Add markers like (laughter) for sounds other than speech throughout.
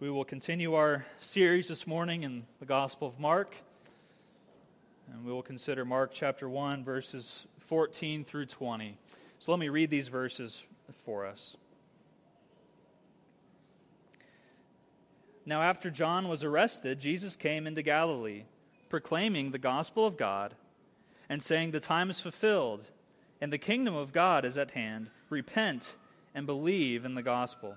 we will continue our series this morning in the Gospel of Mark. And we will consider Mark chapter 1, verses 14 through 20. So let me read these verses for us. Now, after John was arrested, Jesus came into Galilee, proclaiming the gospel of God and saying, The time is fulfilled, and the kingdom of God is at hand. Repent and believe in the gospel.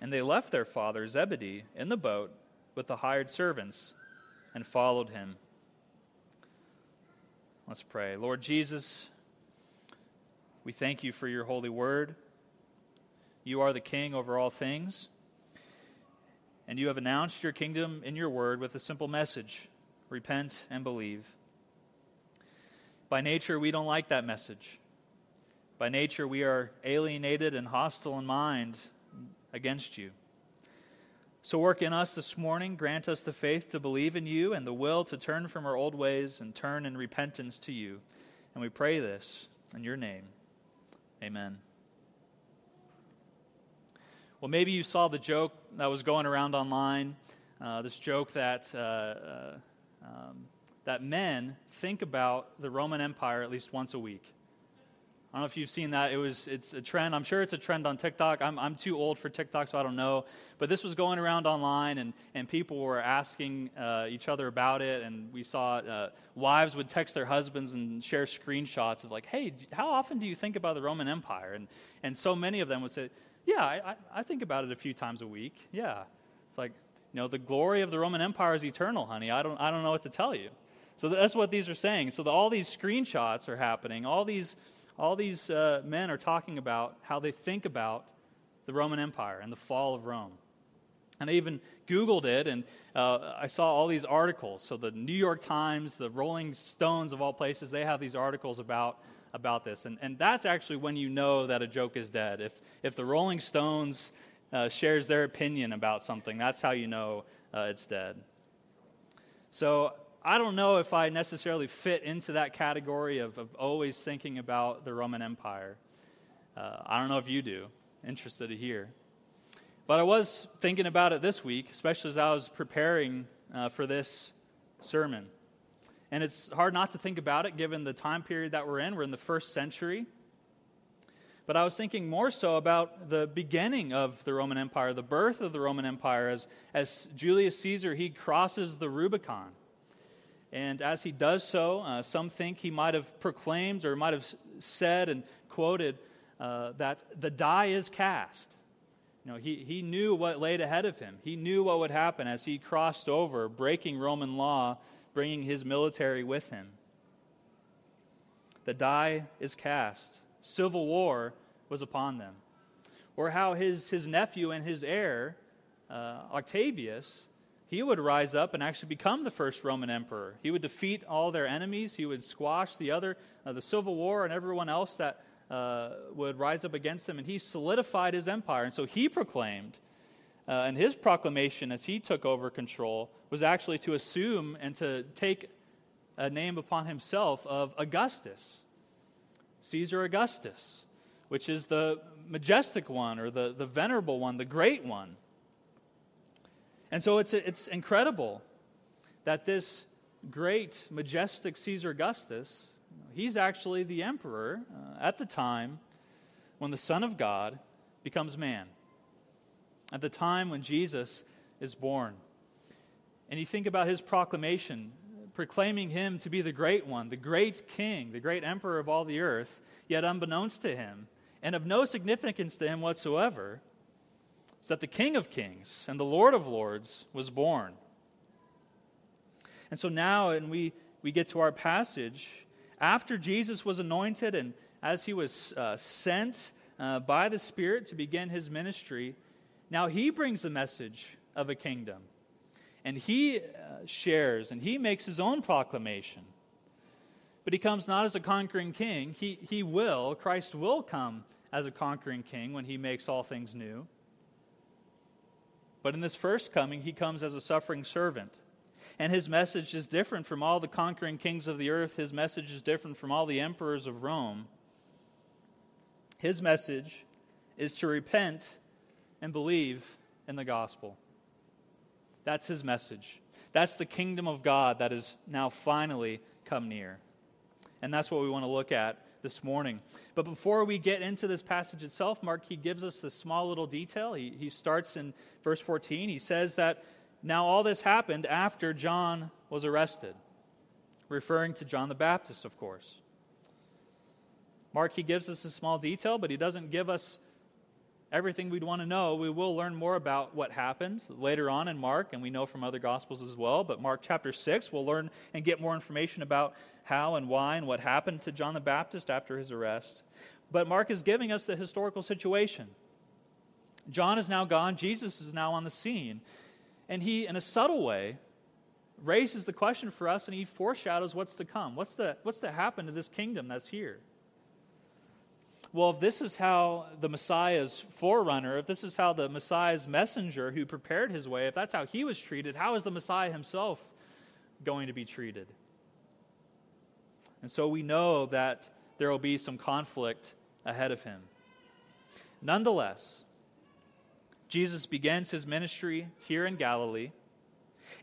and they left their father Zebedee in the boat with the hired servants and followed him. Let's pray. Lord Jesus, we thank you for your holy word. You are the king over all things, and you have announced your kingdom in your word with a simple message repent and believe. By nature, we don't like that message. By nature, we are alienated and hostile in mind against you. So work in us this morning. Grant us the faith to believe in you and the will to turn from our old ways and turn in repentance to you. And we pray this in your name. Amen. Well, maybe you saw the joke that was going around online. Uh, this joke that uh, uh, um, that men think about the Roman Empire at least once a week. I don't know if you've seen that. It was it's a trend. I'm sure it's a trend on TikTok. I'm I'm too old for TikTok, so I don't know. But this was going around online, and and people were asking uh, each other about it. And we saw uh, wives would text their husbands and share screenshots of like, "Hey, how often do you think about the Roman Empire?" And and so many of them would say, "Yeah, I I think about it a few times a week. Yeah." It's like you know the glory of the Roman Empire is eternal, honey. I don't I don't know what to tell you. So that's what these are saying. So the, all these screenshots are happening. All these all these uh, men are talking about how they think about the Roman Empire and the fall of Rome. And I even Googled it, and uh, I saw all these articles. So the New York Times, the Rolling Stones of all places, they have these articles about, about this. And, and that's actually when you know that a joke is dead. If, if the Rolling Stones uh, shares their opinion about something, that's how you know uh, it's dead. So I don't know if I necessarily fit into that category of, of always thinking about the Roman Empire. Uh, I don't know if you do. Interested to hear. But I was thinking about it this week, especially as I was preparing uh, for this sermon. And it's hard not to think about it given the time period that we're in. We're in the first century. But I was thinking more so about the beginning of the Roman Empire, the birth of the Roman Empire, as, as Julius Caesar, he crosses the Rubicon. And as he does so, uh, some think he might have proclaimed or might have said and quoted uh, that the die is cast. You know, he, he knew what laid ahead of him. He knew what would happen as he crossed over, breaking Roman law, bringing his military with him. The die is cast. Civil war was upon them. Or how his, his nephew and his heir, uh, Octavius, he would rise up and actually become the first Roman emperor. He would defeat all their enemies. He would squash the other, uh, the civil war, and everyone else that uh, would rise up against him. And he solidified his empire. And so he proclaimed, uh, and his proclamation as he took over control was actually to assume and to take a name upon himself of Augustus, Caesar Augustus, which is the majestic one or the, the venerable one, the great one. And so it's, it's incredible that this great, majestic Caesar Augustus, he's actually the emperor uh, at the time when the Son of God becomes man, at the time when Jesus is born. And you think about his proclamation, proclaiming him to be the great one, the great king, the great emperor of all the earth, yet unbeknownst to him, and of no significance to him whatsoever, that the King of Kings and the Lord of Lords was born. And so now, and we, we get to our passage, after Jesus was anointed and as he was uh, sent uh, by the Spirit to begin his ministry, Now he brings the message of a kingdom. And he uh, shares and he makes his own proclamation. But he comes not as a conquering king. He, he will, Christ will come as a conquering king when he makes all things new. But in this first coming, he comes as a suffering servant. And his message is different from all the conquering kings of the earth. His message is different from all the emperors of Rome. His message is to repent and believe in the gospel. That's his message. That's the kingdom of God that has now finally come near. And that's what we want to look at this morning. But before we get into this passage itself, Mark, he gives us this small little detail. He, he starts in verse 14. He says that now all this happened after John was arrested, referring to John the Baptist, of course. Mark, he gives us a small detail, but he doesn't give us everything we'd want to know. We will learn more about what happened later on in Mark, and we know from other Gospels as well. But Mark chapter 6, we'll learn and get more information about how and why and what happened to John the Baptist after his arrest. But Mark is giving us the historical situation. John is now gone, Jesus is now on the scene. And he, in a subtle way, raises the question for us and he foreshadows what's to come. What's to, what's to happen to this kingdom that's here? Well, if this is how the Messiah's forerunner, if this is how the Messiah's messenger who prepared his way, if that's how he was treated, how is the Messiah himself going to be treated? And so we know that there will be some conflict ahead of him. Nonetheless, Jesus begins his ministry here in Galilee.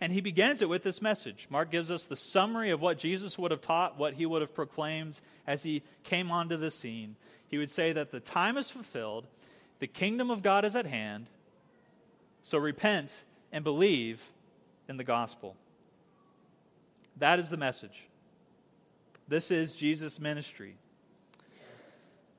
And he begins it with this message. Mark gives us the summary of what Jesus would have taught, what he would have proclaimed as he came onto the scene. He would say that the time is fulfilled, the kingdom of God is at hand, so repent and believe in the gospel. That is the message. This is Jesus' ministry.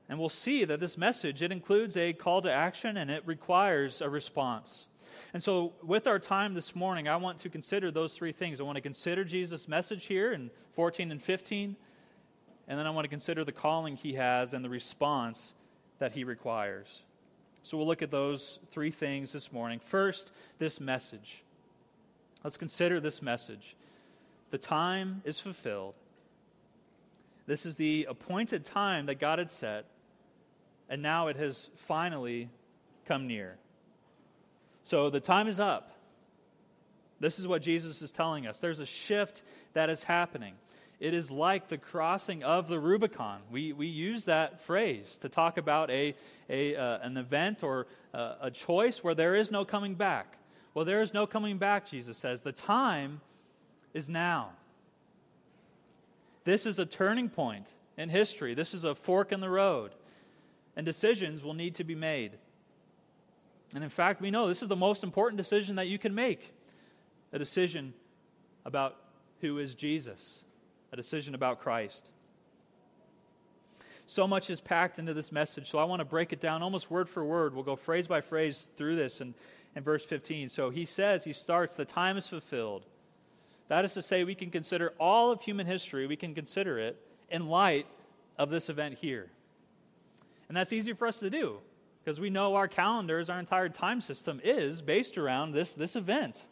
And we'll see that this message it includes a call to action and it requires a response. And so, with our time this morning, I want to consider those three things. I want to consider Jesus' message here in 14 and 15, and then I want to consider the calling he has and the response that he requires. So, we'll look at those three things this morning. First, this message. Let's consider this message. The time is fulfilled. This is the appointed time that God had set, and now it has finally come near. So the time is up. This is what Jesus is telling us. There's a shift that is happening. It is like the crossing of the Rubicon. We, we use that phrase to talk about a, a, uh, an event or uh, a choice where there is no coming back. Well, there is no coming back, Jesus says. The time is now. This is a turning point in history. This is a fork in the road. And decisions will need to be made. And in fact, we know this is the most important decision that you can make a decision about who is Jesus, a decision about Christ. So much is packed into this message, so I want to break it down almost word for word. We'll go phrase by phrase through this in, in verse 15. So he says, he starts, the time is fulfilled. That is to say, we can consider all of human history, we can consider it in light of this event here. And that's easy for us to do because we know our calendars, our entire time system is based around this, this event.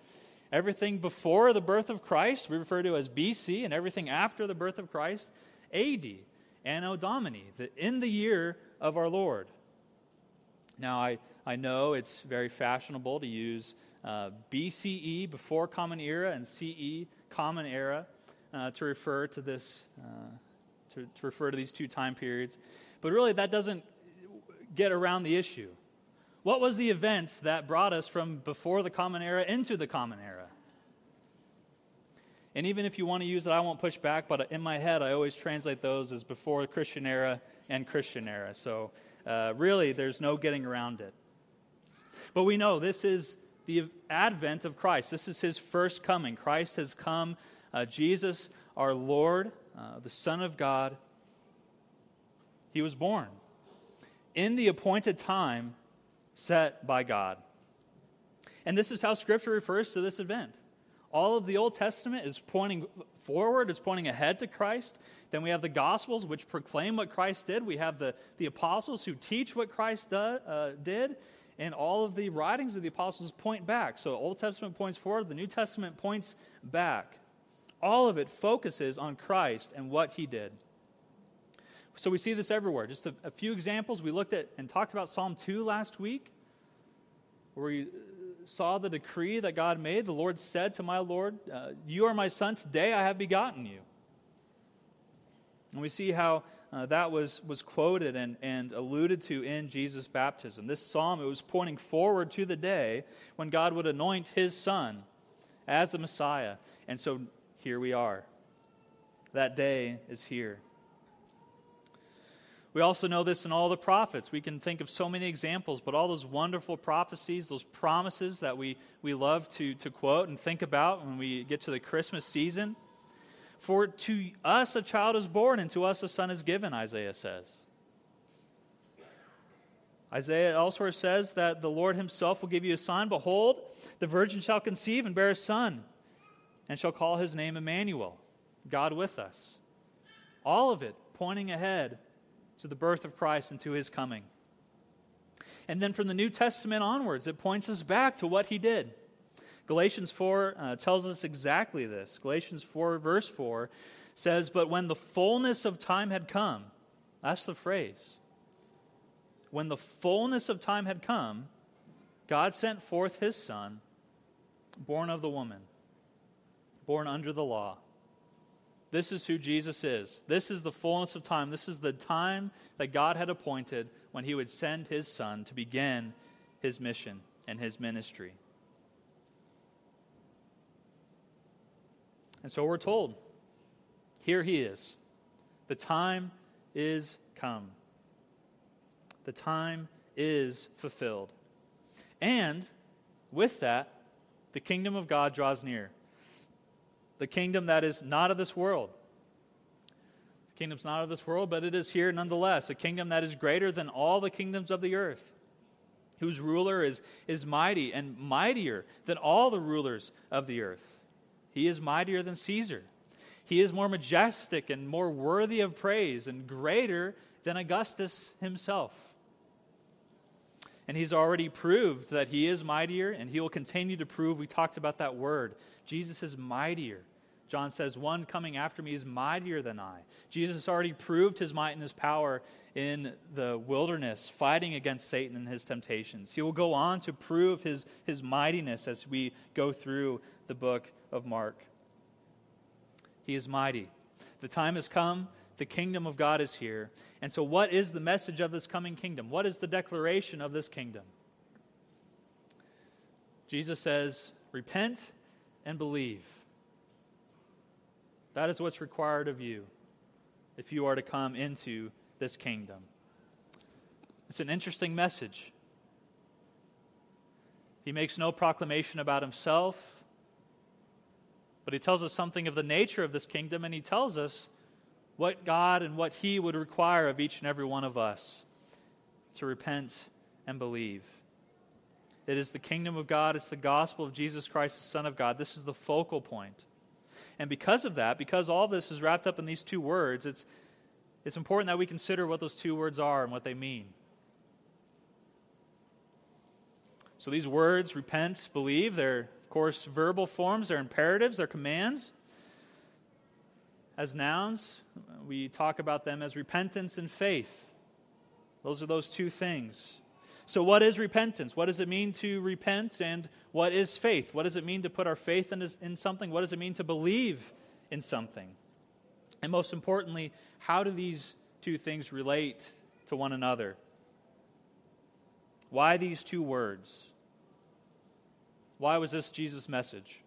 Everything before the birth of Christ, we refer to as BC, and everything after the birth of Christ, AD, Anno Domini, the, in the year of our Lord. Now, I, I know it's very fashionable to use uh, BCE, before Common Era, and CE, Common Era, uh, to refer to this, uh, to, to refer to these two time periods. But really, that doesn't get around the issue. What was the events that brought us from before the Common Era into the Common Era? And even if you want to use it, I won't push back, but in my head, I always translate those as before the Christian era and Christian era. So uh, really, there's no getting around it. But we know this is the advent of Christ. This is his first coming. Christ has come. Uh, Jesus, our Lord, uh, the Son of God, he was born in the appointed time set by God. And this is how Scripture refers to this event. All of the Old Testament is pointing forward, it's pointing ahead to Christ. Then we have the Gospels, which proclaim what Christ did. We have the, the apostles who teach what Christ do, uh, did. and all of the writings of the apostles point back. So, Old Testament points forward, the New Testament points back. All of it focuses on Christ and what he did. So, we see this everywhere. Just a, a few examples. We looked at and talked about Psalm 2 last week, where we saw the decree that God made. The Lord said to my Lord, uh, You are my son, today I have begotten you. And we see how uh, that was, was quoted and, and alluded to in Jesus' baptism. This psalm, it was pointing forward to the day when God would anoint his son as the Messiah. And so here we are. That day is here. We also know this in all the prophets. We can think of so many examples, but all those wonderful prophecies, those promises that we, we love to, to quote and think about when we get to the Christmas season for to us a child is born, and to us a son is given, Isaiah says. Isaiah elsewhere says that the Lord himself will give you a sign. Behold, the virgin shall conceive and bear a son, and shall call his name Emmanuel, God with us. All of it pointing ahead to the birth of Christ and to his coming. And then from the New Testament onwards, it points us back to what he did. Galatians 4 uh, tells us exactly this. Galatians 4, verse 4 says, But when the fullness of time had come, that's the phrase. When the fullness of time had come, God sent forth his Son, born of the woman, born under the law. This is who Jesus is. This is the fullness of time. This is the time that God had appointed when he would send his Son to begin his mission and his ministry. And so we're told here he is. The time is come. The time is fulfilled. And with that, the kingdom of God draws near. The kingdom that is not of this world. The kingdom's not of this world, but it is here nonetheless. A kingdom that is greater than all the kingdoms of the earth, whose ruler is, is mighty and mightier than all the rulers of the earth. He is mightier than Caesar. He is more majestic and more worthy of praise and greater than Augustus himself. And he's already proved that he is mightier, and he will continue to prove. We talked about that word. Jesus is mightier. John says, One coming after me is mightier than I. Jesus already proved his might and his power in the wilderness, fighting against Satan and his temptations. He will go on to prove his, his mightiness as we go through the book of Mark. He is mighty. The time has come. The kingdom of God is here. And so, what is the message of this coming kingdom? What is the declaration of this kingdom? Jesus says, Repent and believe. That is what's required of you if you are to come into this kingdom. It's an interesting message. He makes no proclamation about himself. But he tells us something of the nature of this kingdom, and he tells us what God and what he would require of each and every one of us to repent and believe. It is the kingdom of God, it's the gospel of Jesus Christ, the Son of God. This is the focal point. And because of that, because all this is wrapped up in these two words, it's, it's important that we consider what those two words are and what they mean. So these words, repent, believe, they're of course, verbal forms they're imperatives, they're commands. As nouns, we talk about them as repentance and faith. Those are those two things. So, what is repentance? What does it mean to repent? And what is faith? What does it mean to put our faith in, in something? What does it mean to believe in something? And most importantly, how do these two things relate to one another? Why these two words? Why was this Jesus' message?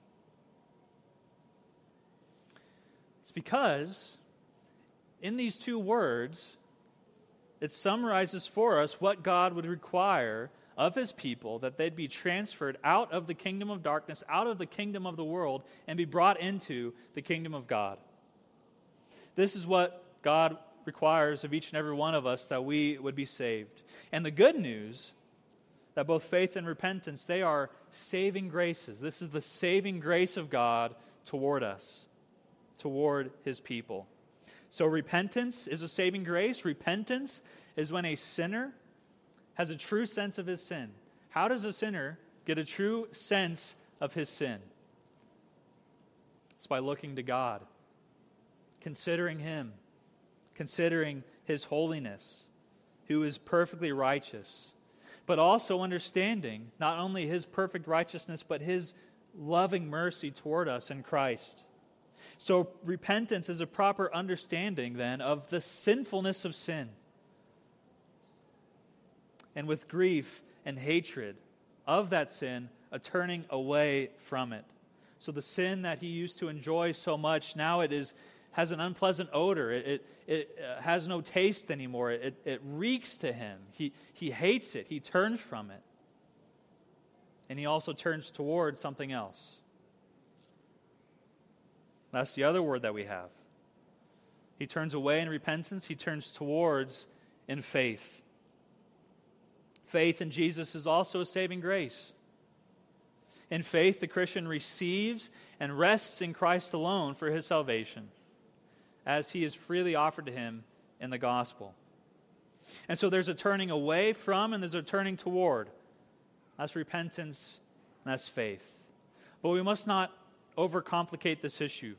It's because in these two words, it summarizes for us what God would require of his people that they'd be transferred out of the kingdom of darkness, out of the kingdom of the world, and be brought into the kingdom of God. This is what God requires of each and every one of us that we would be saved. And the good news that both faith and repentance, they are saving graces. This is the saving grace of God toward us, toward his people. So, repentance is a saving grace. Repentance is when a sinner has a true sense of his sin, How does a sinner get a true sense of his sin? It's by looking to God, considering Him, considering His holiness, who is perfectly righteous, but also understanding not only His perfect righteousness, but His loving mercy toward us in Christ. So, repentance is a proper understanding then of the sinfulness of sin. And with grief and hatred of that sin, a turning away from it. So, the sin that he used to enjoy so much, now it is, has an unpleasant odor. It, it, it uh, has no taste anymore. It, it reeks to him. He, he hates it. He turns from it. And he also turns towards something else. That's the other word that we have. He turns away in repentance, he turns towards in faith. Faith in Jesus is also a saving grace. In faith, the Christian receives and rests in Christ alone for his salvation, as he is freely offered to him in the gospel. And so there's a turning away from and there's a turning toward. That's repentance, that's faith. But we must not overcomplicate this issue.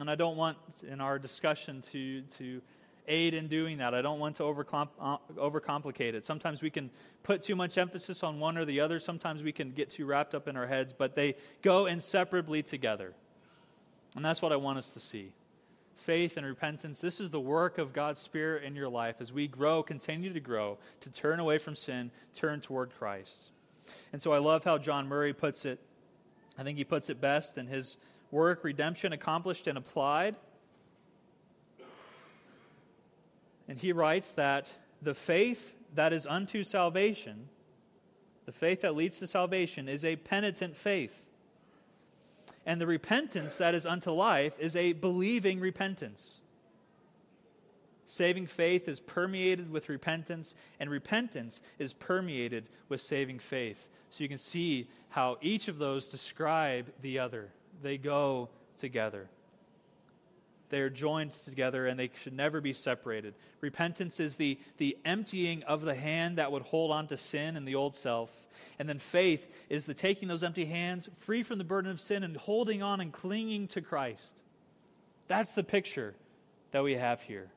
And I don't want in our discussion to, to aid in doing that. I don't want to uh, overcomplicate it. Sometimes we can put too much emphasis on one or the other. Sometimes we can get too wrapped up in our heads, but they go inseparably together. And that's what I want us to see. Faith and repentance, this is the work of God's Spirit in your life as we grow, continue to grow, to turn away from sin, turn toward Christ. And so I love how John Murray puts it. I think he puts it best in his work, Redemption Accomplished and Applied. And he writes that the faith that is unto salvation, the faith that leads to salvation, is a penitent faith. And the repentance that is unto life is a believing repentance. Saving faith is permeated with repentance, and repentance is permeated with saving faith. So you can see how each of those describe the other, they go together. They are joined together and they should never be separated. Repentance is the, the emptying of the hand that would hold on to sin and the old self. And then faith is the taking those empty hands, free from the burden of sin, and holding on and clinging to Christ. That's the picture that we have here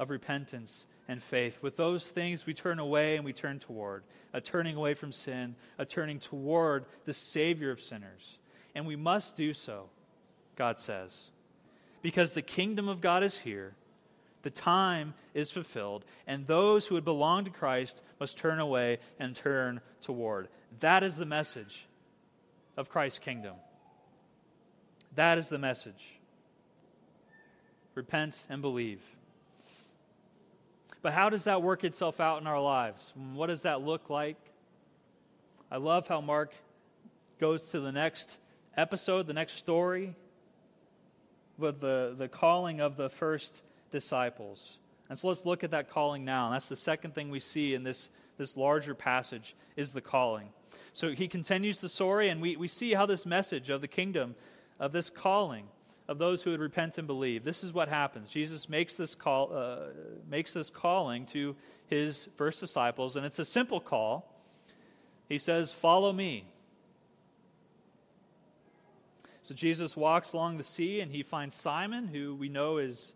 of repentance and faith. With those things, we turn away and we turn toward a turning away from sin, a turning toward the Savior of sinners. And we must do so, God says because the kingdom of God is here, the time is fulfilled, and those who would belong to Christ must turn away and turn toward. That is the message of Christ's kingdom. That is the message. Repent and believe. But how does that work itself out in our lives? What does that look like? I love how Mark goes to the next episode, the next story, with the, the calling of the first disciples. And so let's look at that calling now. And that's the second thing we see in this, this larger passage is the calling. So he continues the story, and we, we see how this message of the kingdom, of this calling, of those who would repent and believe. This is what happens. Jesus makes this call, uh, makes this calling to his first disciples, and it's a simple call. He says, "Follow me." So Jesus walks along the sea and he finds Simon, who we know is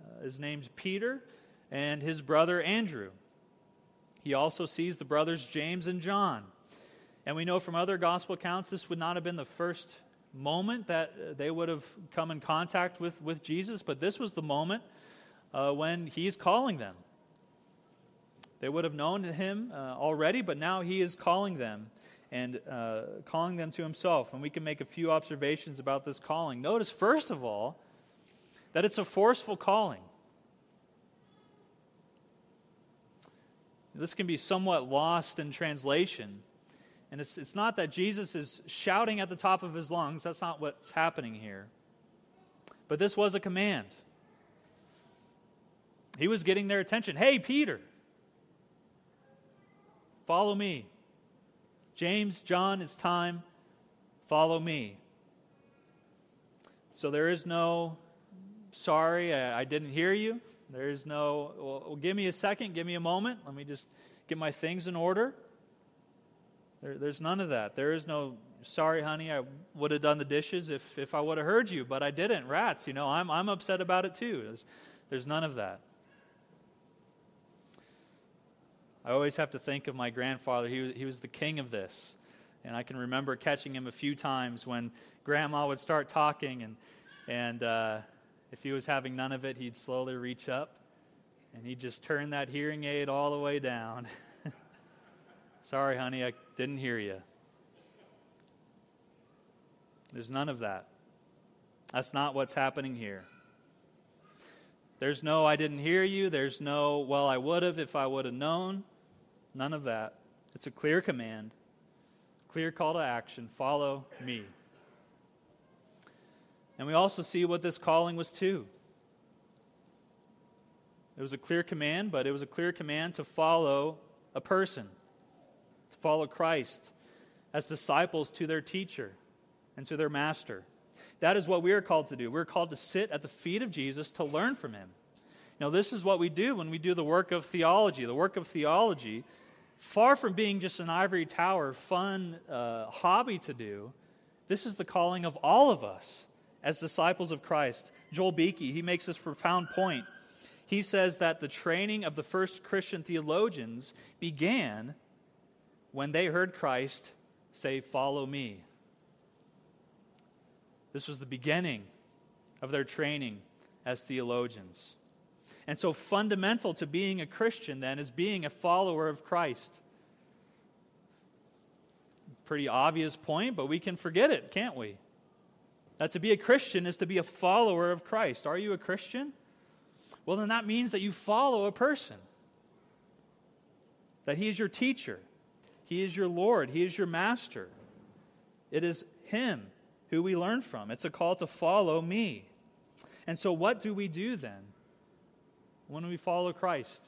uh, his Peter, and his brother Andrew. He also sees the brothers James and John. And we know from other gospel accounts this would not have been the first moment that they would have come in contact with, with Jesus, but this was the moment uh, when he's calling them. They would have known him uh, already, but now he is calling them and uh, calling them to himself. And we can make a few observations about this calling. Notice, first of all, that it's a forceful calling. This can be somewhat lost in translation. And it's, it's not that Jesus is shouting at the top of his lungs. That's not what's happening here. But this was a command. He was getting their attention. Hey, Peter, follow me. James, John, it's time. Follow me. So there is no, sorry, I, I didn't hear you. There is no, well, give me a second, give me a moment. Let me just get my things in order. There, there's none of that. There is no, sorry, honey, I would have done the dishes if, if I would have heard you, but I didn't. Rats, you know, I'm, I'm upset about it too. There's, there's none of that. I always have to think of my grandfather. He, he was the king of this. And I can remember catching him a few times when grandma would start talking, and, and uh, if he was having none of it, he'd slowly reach up and he'd just turn that hearing aid all the way down. (laughs) Sorry, honey, I didn't hear you. There's none of that. That's not what's happening here. There's no, I didn't hear you. There's no, well, I would have if I would have known. None of that. It's a clear command, clear call to action follow me. And we also see what this calling was to. It was a clear command, but it was a clear command to follow a person, to follow Christ as disciples to their teacher and to their master. That is what we are called to do. We're called to sit at the feet of Jesus to learn from him. Now, this is what we do when we do the work of theology. The work of theology far from being just an ivory tower, fun uh, hobby to do, this is the calling of all of us as disciples of Christ. Joel Beeke, he makes this profound point. He says that the training of the first Christian theologians began when they heard Christ say, Follow me. This was the beginning of their training as theologians. And so, fundamental to being a Christian, then, is being a follower of Christ. Pretty obvious point, but we can forget it, can't we? That to be a Christian is to be a follower of Christ. Are you a Christian? Well, then that means that you follow a person, that he is your teacher, he is your Lord, he is your master. It is him who we learn from. It's a call to follow me. And so, what do we do then? when we follow Christ?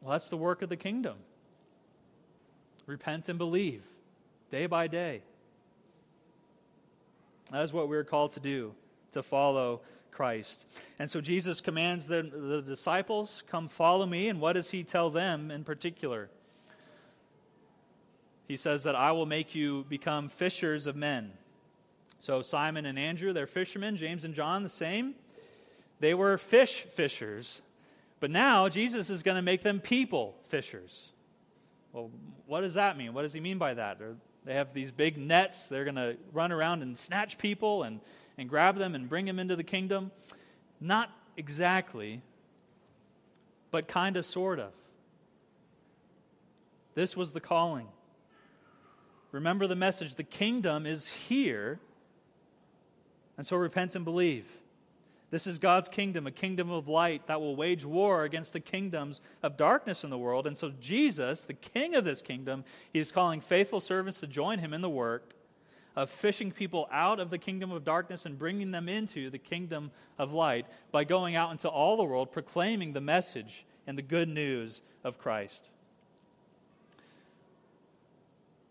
Well, that's the work of the kingdom. Repent and believe day by day. That is what we're called to do, to follow Christ. And so Jesus commands the, the disciples, Come follow me. And what does he tell them in particular? He says that I will make you become fishers of men. So Simon and Andrew, they're fishermen. James and John, the same. They were fish fishers. But now Jesus is going to make them people fishers. Well, what does that mean? What does he mean by that? They're, they have these big nets. They're going to run around and snatch people and, and grab them and bring them into the kingdom. Not exactly, but kind of, sort of. This was the calling. Remember the message the kingdom is here, and so repent and believe. This is God's kingdom, a kingdom of light that will wage war against the kingdoms of darkness in the world. And so, Jesus, the king of this kingdom, he is calling faithful servants to join him in the work of fishing people out of the kingdom of darkness and bringing them into the kingdom of light by going out into all the world proclaiming the message and the good news of Christ.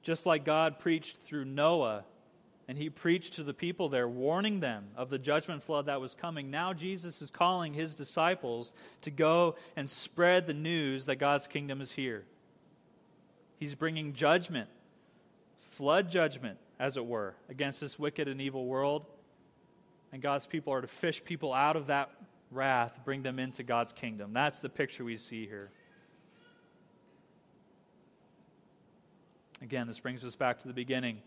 Just like God preached through Noah and he preached to the people there, warning them of the judgment flood that was coming. Now Jesus is calling his disciples to go and spread the news that God's kingdom is here. He's bringing judgment, flood judgment, as it were, against this wicked and evil world. And God's people are to fish people out of that wrath, bring them into God's kingdom. That's the picture we see here. Again, this brings us back to the beginning.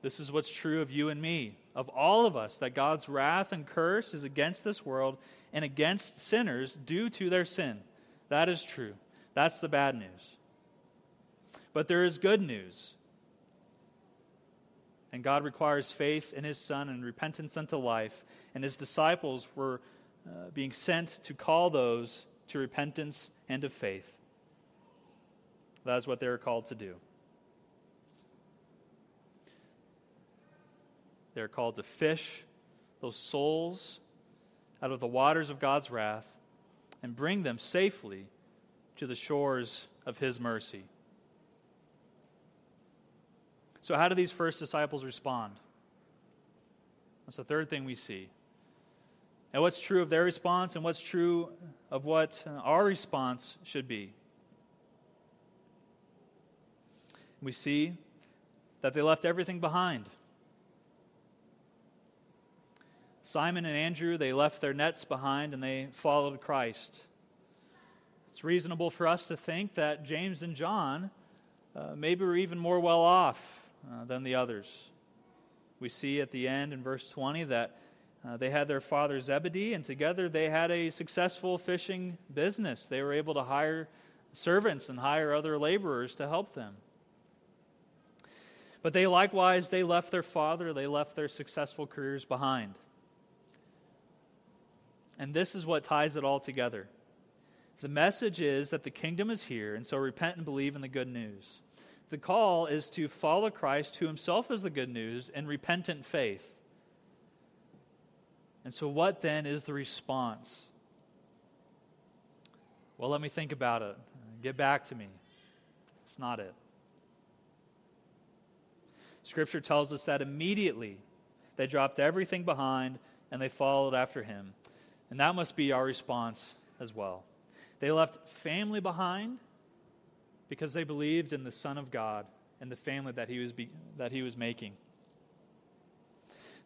This is what's true of you and me, of all of us, that God's wrath and curse is against this world and against sinners due to their sin. That is true. That's the bad news. But there is good news. And God requires faith in His Son and repentance unto life. And His disciples were uh, being sent to call those to repentance and to faith. That is what they are called to do. They're called to fish those souls out of the waters of God's wrath and bring them safely to the shores of His mercy. So, how do these first disciples respond? That's the third thing we see. and what's true of their response and what's true of what our response should be. We see that they left everything behind. Simon and Andrew, they left their nets behind and they followed Christ. It's reasonable for us to think that James and John uh, maybe were even more well off uh, than the others. We see at the end in verse 20 that uh, they had their father Zebedee, and together they had a successful fishing business. They were able to hire servants and hire other laborers to help them. But they likewise, they left their father, they left their successful careers behind. And this is what ties it all together. The message is that the kingdom is here, and so repent and believe in the good news. The call is to follow Christ, who himself is the good news, in repentant faith. And so, what then is the response? Well, let me think about it. Get back to me. It's not it. Scripture tells us that immediately they dropped everything behind and they followed after him. And that must be our response as well. They left family behind because they believed in the Son of God and the family that he was, be, that he was making.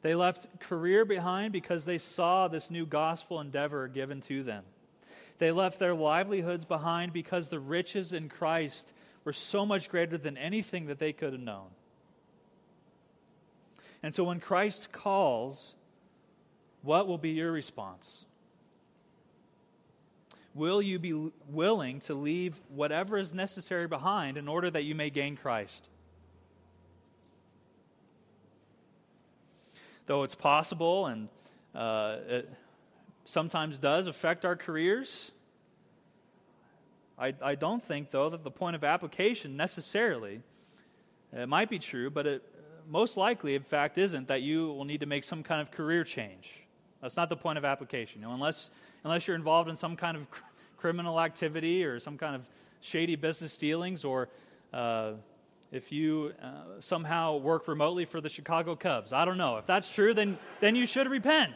They left career behind because they saw this new gospel endeavor given to them. They left their livelihoods behind because the riches in Christ were so much greater than anything that they could have known. And so when Christ calls, what will be your response? Will you be willing to leave whatever is necessary behind in order that you may gain Christ? Though it's possible and uh, it sometimes does affect our careers, I, I don't think, though, that the point of application necessarily, it might be true, but it most likely, in fact, isn't that you will need to make some kind of career change. That's not the point of application. You know, unless, unless you're involved in some kind of criminal activity or some kind of shady business dealings, or uh, if you uh, somehow work remotely for the Chicago Cubs. I don't know. If that's true, then, then you should repent.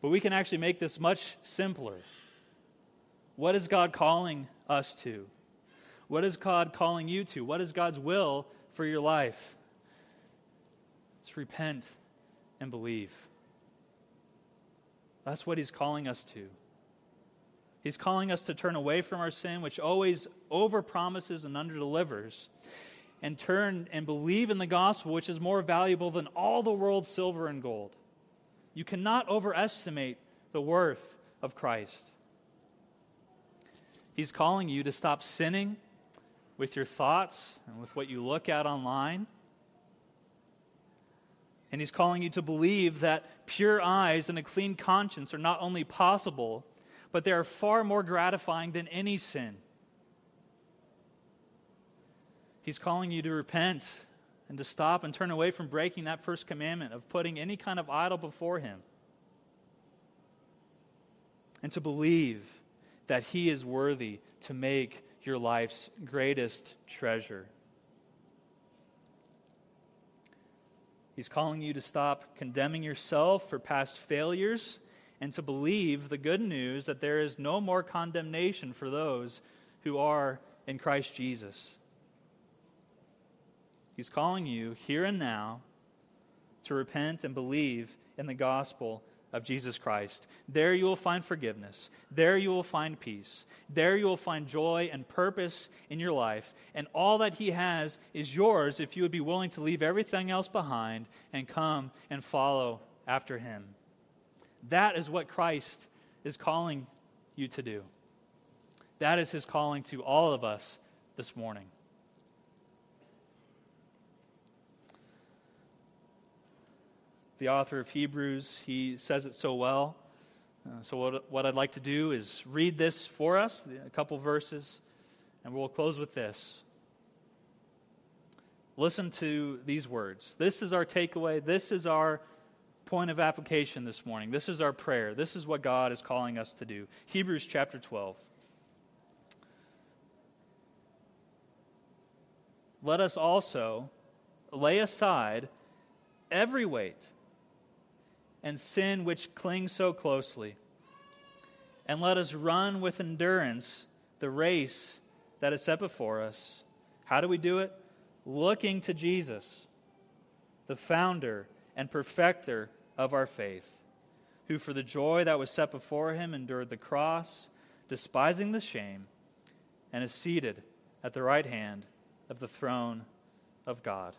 But we can actually make this much simpler. What is God calling us to? What is God calling you to? What is God's will for your life? It's repent and believe. That's what He's calling us to. He's calling us to turn away from our sin, which always overpromises and underdelivers, and turn and believe in the gospel, which is more valuable than all the world's silver and gold. You cannot overestimate the worth of Christ. He's calling you to stop sinning with your thoughts and with what you look at online. And he's calling you to believe that pure eyes and a clean conscience are not only possible, but they are far more gratifying than any sin. He's calling you to repent and to stop and turn away from breaking that first commandment of putting any kind of idol before him. And to believe that he is worthy to make your life's greatest treasure. He's calling you to stop condemning yourself for past failures and to believe the good news that there is no more condemnation for those who are in Christ Jesus. He's calling you here and now to repent and believe in the gospel of Jesus Christ. There you will find forgiveness. There you will find peace. There you will find joy and purpose in your life. And all that He has is yours if you would be willing to leave everything else behind and come and follow after Him. That is what Christ is calling you to do. That is His calling to all of us this morning. The author of Hebrews, he says it so well. Uh, so, what, what I'd like to do is read this for us, a couple verses, and we'll close with this. Listen to these words. This is our takeaway. This is our point of application this morning. This is our prayer. This is what God is calling us to do. Hebrews chapter 12. Let us also lay aside every weight and sin which clings so closely. And let us run with endurance the race that is set before us. How do we do it? Looking to Jesus, the founder and perfecter of our faith, who for the joy that was set before him endured the cross, despising the shame, and is seated at the right hand of the throne of God.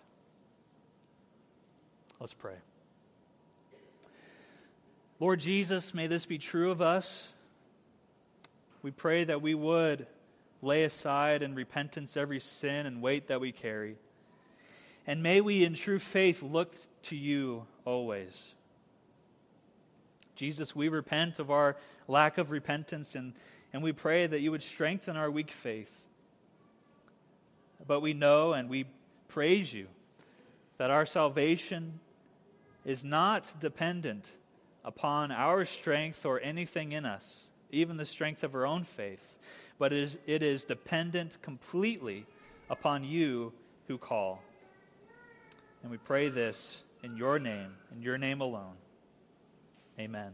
Let's pray. Lord Jesus, may this be true of us. We pray that we would lay aside in repentance every sin and weight that we carry. And may we, in true faith, look to you always. Jesus, we repent of our lack of repentance and, and we pray that you would strengthen our weak faith. But we know and we praise you that our salvation is not dependent upon our strength or anything in us, even the strength of our own faith, but it is, it is dependent completely upon you who call. And we pray this in your name, in your name alone. Amen.